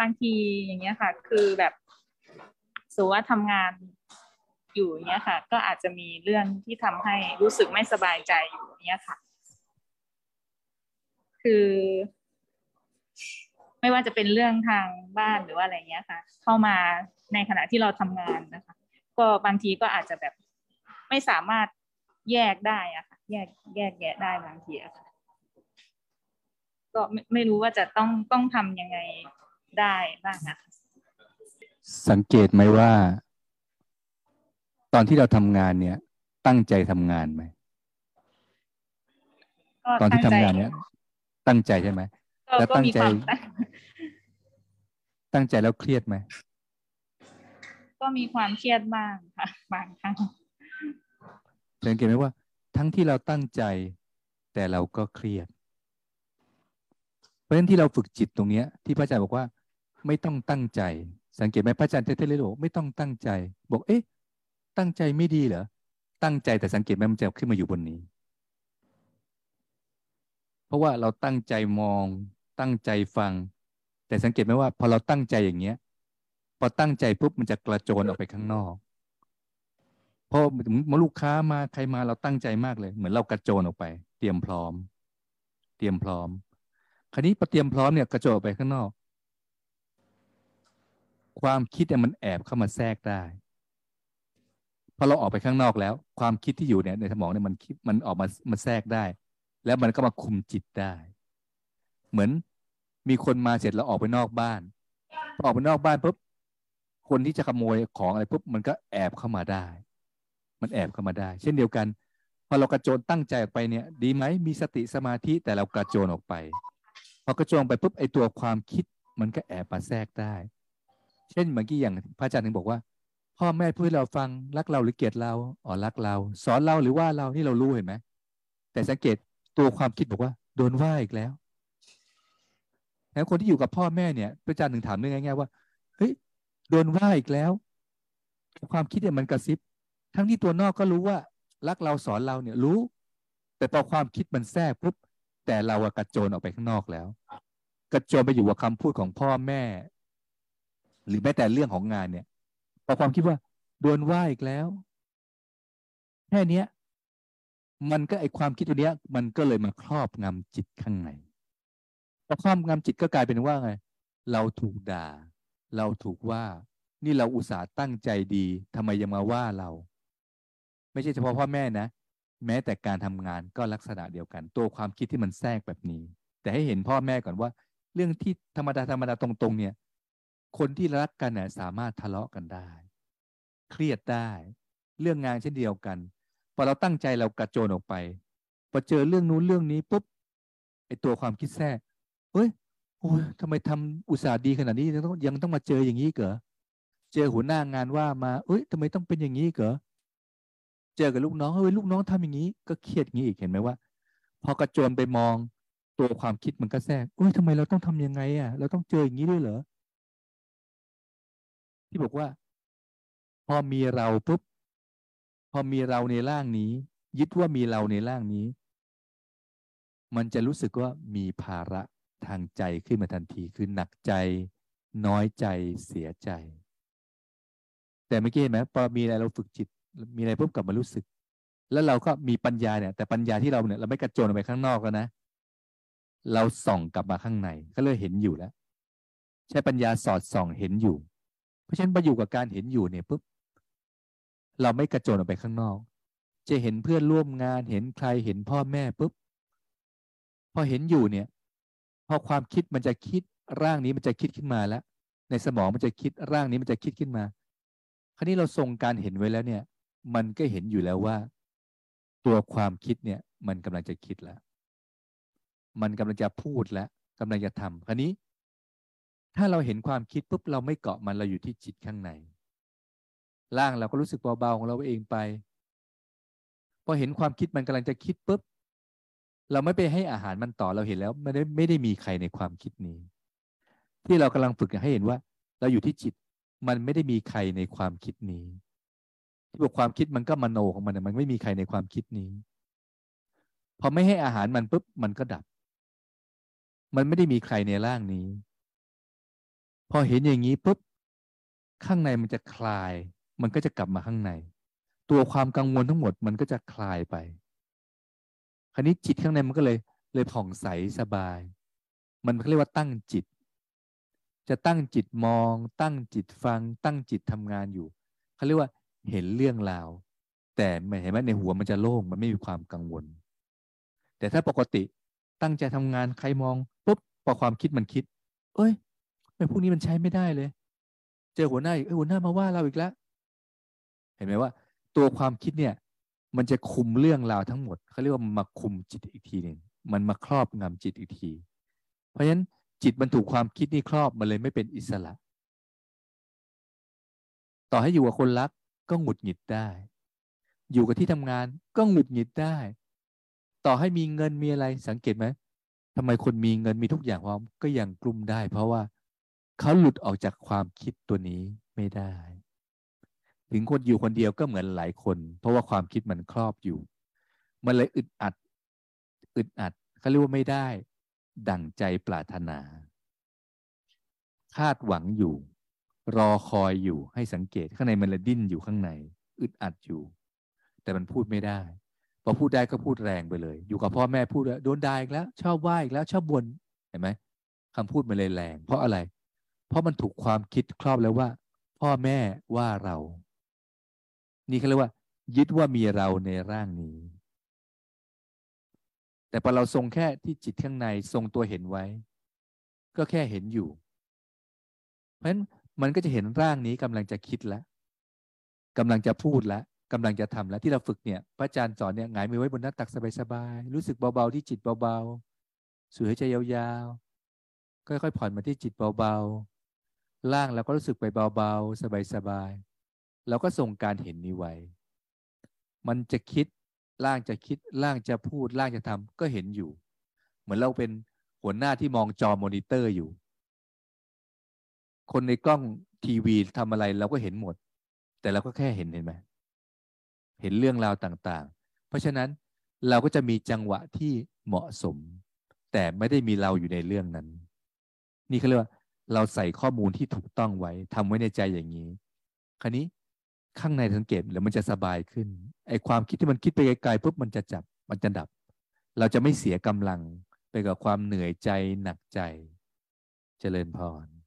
บางทีอย่างเงี้ยค่ะ คือแบบสูว่าทำงานอยู่เนี้ยค่ะ ก็อาจจะมีเรื่องที่ทำให้รู้สึกไม่สบายใจอยู่เนี้ยค่ะ คือ ไม่ว่าจะเป็นเรื่องทางบ้านหรือว่าอะไรเงี้ยค่ะ เข้ามาในขณะที่เราทำงานนะคะ ก็บางทีก็อาจจะแบบไม่สามารถแยกได้อะค่ะ แยกแยกแยะได้บางทีอะค่ะก็ไม่ไม่รู้ว่าจะต้องต้องทำยังไง ได้บ้างนะคะสังเกตไหมว่า ตอนที่เราทำงานเนี่ย ตั้งใจทำงานไหมตอนที่ทำงานเนี่ย ตั้งใจใช่ไหมแล้วตั้งใจ ตั้งใจแล้วเครียดไหมก็มีความเครียดบ้างค่ะบางครั้งสังเกตไหมว่า ทั้งที่เราตั้งใจ แต่เราก็เครียด เพราะฉะนั้นที่เราฝึกจิตตรงเนี้ย ที่พระอาจารย์บอกว่า ไม่ต้องตั้งใจ สังเกตไหมพระอาจารย์เทเทเลโลไม่ต้องตั้งใจ บอก เอ๊ะ ตั้งใจไม่ดีเหรอตั้งใจแต่สังเกตไหมมันจะขึ้นมาอยู่บนนี้ เพราะว่าเราตั้งใจมอง ตั้งใจฟัง แต่สังเกตไหมว่า พอเราตั้งใจอย่างเงี้ย พอตั้งใจปุ๊บมันจะกระโจนออกไปข้างนอกพอมาลูกค้ามาใครมาเราตั้งใจมากเลย เหมือนเรากระโจนออกไป เตรียมพร้อม เตรียมพร้อม คราวนี้พอเตรียมพร้อมเนี่ยกระโจนออกไปข้างนอก ความคิดเนี่ยมันแอบเข้ามาแทรกได้พอเราออกไปข้างนอกแล้ว ความคิดที่อยู่เนี่ยในสมองเนี่ยมันคิดมันออกมามาแทรกได้ แล้วมันก็มาคุมจิตได้ เหมือนมีคนมาเสร็จแล้วออกไปนอกบ้านพอออกไปนอกบ้านปุ๊บคนที่จะขโมยของอะไรปุ๊บมันก็แอบเข้ามาได้ มันแอบเข้ามาได้ เช่นเดียวกันพอเรากระโจนตั้งใจออกไปเนี่ย ดีไหมมีสติสมาธิแต่เรากระโจนออกไป พอกระโจนไปปุ๊บไอตัวความคิดมันก็แอบมาแทรกได้ เช่นเมื่อกี้อย่างพระอาจารย์ถึงบอกว่า พ่อแม่พูดให้เราฟังรักเราหรือเกลียดเราอ๋อรักเรา สอนเราหรือว่าเราที่เรารู้เห็นไหมแต่สังเกตตัวความคิดบอกว่า โดนว่าอีกแล้วแล้วคนที่อยู่กับพ่อแม่เนี่ยพระอาจารย์ถึงถามเรื่องง่ายๆว่าเฮ้ยโดนว่าอีกแล้ว ความคิดเนี่ยมันกระซิบ ทั้งที่ตัวนอกก็รู้ว่า รักเราสอนเราเนี่ยรู้ แต่พอความคิดมันแทรกปุ๊บแต่เรากระโจนออกไปข้างนอกแล้ว กระโจนไปอยู่กับคำพูดของพ่อแม่ หรือแม้แต่เรื่องของงานเนี่ยพอความคิดว่าโดนว่าอีกแล้ว แค่นี้มันก็ไอความคิดตัวเนี้ย มันก็เลยมาครอบงำจิตข้างในพอครอบงำจิตก็กลายเป็นว่าไงเราถูกด่า เราถูกว่า นี่เราอุตส่าห์ตั้งใจดีทำไมยังมาว่าเรา ไม่ใช่เฉพาะพ่อแม่นะแม้แต่การทำงานก็ลักษณะเดียวกัน ตัวความคิดที่มันแทรกแบบนี้ แต่ให้เห็นพ่อแม่ก่อนว่า เรื่องที่ธรรมดาธรรมดาตรงๆเนี่ย คนที่รักกันน่ยสามารถทะเลาะกันได้ เครียดได้ เรื่องงานเช่นเดียวกันพอเราตั้งใจเรากระโจนออกไปพอเจอเรื่องนู้นเรื่องนี้ปุ๊บไอตัวความคิดแทรกเฮ้ยโอ้ยทำไมทำอุตสาห์ดีขนาดนี้ยังต้องยังต้องมาเจออย่างนี้เกรอเจอหัวหน้างานว่ามาเอ้ยทำไมต้องเป็นอย่างนี้เกรอเจอกับลูกน้องเฮ้ยลูกน้องทำอย่างนี้ ก็เครียดงี้อีกเห็นไหมว่า พอกระโจนไปมองตัวความคิดมันก็แทรกเอ้ยทำไมเราต้องทํำยังไงอะ เราต้องเจออย่างนี้ด้วยเหรอ ที่บอกว่า พอมีเราปุ๊บพอมีเราในร่างนี้ ยึดว่ามีเราในร่างนี้ มันจะรู้สึกว่ามีภาระทางใจขึ้นมาทันทีคือหนักใจ น้อยใจเสียใจ แต่เมื่อกี้เห็นไหมพอมีอะไรเราฝึกจิต มีอะไรปุ๊บกลับมารู้สึก แล้วเราก็มีปัญญาเนี่ย แต่ปัญญาที่เราเนี่ยเราไม่กระโจนออกไปข้างนอกแล้วนะเราส่องกลับมาข้างใน ก็เลยเห็นอยู่แล้ว ใช้ปัญญาสอดส่องเห็นอยู่ ราะฉะนั้นมาอยู่กับการเห็นอยู่เนี่ยปุ๊บเราไม่กระโจนออกไปข้างนอก จะเห็นเพื่อนร่วมงานเห็นใครเห็นพ่อแม่ปุ๊บพอเห็นอยู่เนี่ย พอความคิดมันจะคิดร่างนี้มันจะคิดขึ้นมาแล้ว ในสมองมันจะคิดร่างนี้มันจะคิดขึ้นมา คราวนี้เราทรงการเห็นไว้แล้วเนี่ย มันก็เห็นอยู่แล้วว่า ตัวความคิดเนี่ย มันกำลังจะคิดแล้ว มันกำลังจะพูดแล้วกำลังจะทำคราวนี้ ถ้าเราเห็นความคิดปุ๊บเราไม่เกาะมันเราอยู่ที่จิตข้างในร่างเราก็รู้สึกเบาๆของเราเองไป พอเห็นความคิดมันกำลังจะคิดปุ๊บเราไม่ไปให้อาหารมันต่อเราเห็นแล้วไม่ได้ไม่ได้มีใครในความคิดนี้ ที่เรากำลังฝึกให้เห็นว่า เราอยู่ที่จิตมันไม่ได้มีใครในความคิดนี้ ที่บอกความคิดมันก็มโนของมันมันไม่มีใครในความคิดนี้พอไม่ให้อาหารมันปุ๊บมันก็ดับ มันไม่ได้มีใครในร่างนี้ พอเห็นอย่างนี้ปุ๊บข้างในมันจะคลาย มันก็จะกลับมาข้างใน ตัวความกังวลทั้งหมดมันก็จะคลายไป คราวนี้จิตข้างในมันก็เลยเลยผ่องใสสบาย มันเรียกว่าตั้งจิต จะตั้งจิตมอง ตั้งจิตฟัง ตั้งจิตทำงานอยู่เขาเรียกว่าเห็นเรื่องราว แต่ไม่เห็นไหมในหัวมันจะโล่งมันไม่มีความกังวล แต่ถ้าปกติตั้งใจทำงานใครมองปุ๊บพอความคิดมันคิด เอ้ย ไม่พวกนี้มันใช้ไม่ได้เลย เจอหัวหน้าอีกเอ้ยหัวหน้ามาว่าเราอีกแล้วเห็นไหมว่า ตัวความคิดเนี่ย มันจะคุมเรื่องราวทั้งหมดเขาเรียกว่ามาคุมจิตอีกทีหนึ่งมันมาครอบงำจิตอีกที เพราะฉะนั้นจิตมันถูกความคิดนี่ครอบมันเลยไม่เป็นอิสระ ต่อให้อยู่กับคนรักก็หงุดหงิดได้ อยู่กับที่ทำงานก็หงุดหงิดได้ ต่อให้มีเงินมีอะไรสังเกตไหมทำไมคนมีเงินมีทุกอย่างพร้อมก็ยังกลุ่มได้ เพราะว่า เขาหลุดออกจากความคิดตัวนี้ไม่ได้ ถึงคนอยู่คนเดียวก็เหมือนหลายคน เพราะว่าความคิดมันครอบอยู่ มันเลยอึดอัด อึดอัดเขาเรียกว่าไม่ได้ ดั่งใจปรารถนา คาดหวังอยู่ รอคอยอยู่ให้สังเกตข้างในมันละดิ้นอยู่ข้างใน อึดอัดอยู่ แต่มันพูดไม่ได้พอพูดได้ก็พูดแรงไปเลย อยู่กับพ่อแม่พูดโดนด่าอีกแล้ว ชอบว่าอีกแล้ว ชอบบน่นเห็นไหมคำพูดมันเลยแรง เพราะอะไร เพราะมันถูกความคิดครอบแล้วว่า พ่อแม่ว่าเรา นี่เขาเรียกว่า ยึดว่ามีเราในร่างนี้ แต่พอเราทรงแค่ที่จิตข้างในทรงตัวเห็นไว้ ก็แค่เห็นอยู่ เพราะฉะนั้นมันก็จะเห็นร่างนี้กำลังจะคิดแล้วกำลังจะพูดแล้วกำลังจะทำแล้วที่เราฝึกเนี่ยพระอาจารย์สอนเนี่ยหงายมือไว้บนหน้าตักสบายๆรู้สึกเบาๆที่จิตเบาๆสูดหายใจยาวๆค่อยๆผ่อนมาที่จิตเบาๆ ล่างเราก็รู้สึกไปเบาๆ สบายๆเราก็ส่งการเห็นนี้ไว้ มันจะคิดล่างจะคิดล่างจะพูดล่างจะทำก็เห็นอยู่ เหมือนเราเป็นหัวหน้าที่มองจอมอนิเตอร์อยู่ คนในกล้องทีวีทำอะไรเราก็เห็นหมด แต่เราก็แค่เห็นเห็นไหมเห็นเรื่องราวต่างๆ เพราะฉะนั้นเราก็จะมีจังหวะที่เหมาะสม แต่ไม่ได้มีเราอยู่ในเรื่องนั้น นี่เขาเรียกว่า เราใส่ข้อมูลที่ถูกต้องไว้ทำไว้ในใจอย่างนี้ คราวนี้ข้างในสังเกตแล้วมันจะสบายขึ้นไอ้ความคิดที่มันคิดไปไกลๆปุ๊บมันจะจับมันจะดับ เราจะไม่เสียกำลังไปกับความเหนื่อยใจหนักใจเจริญพร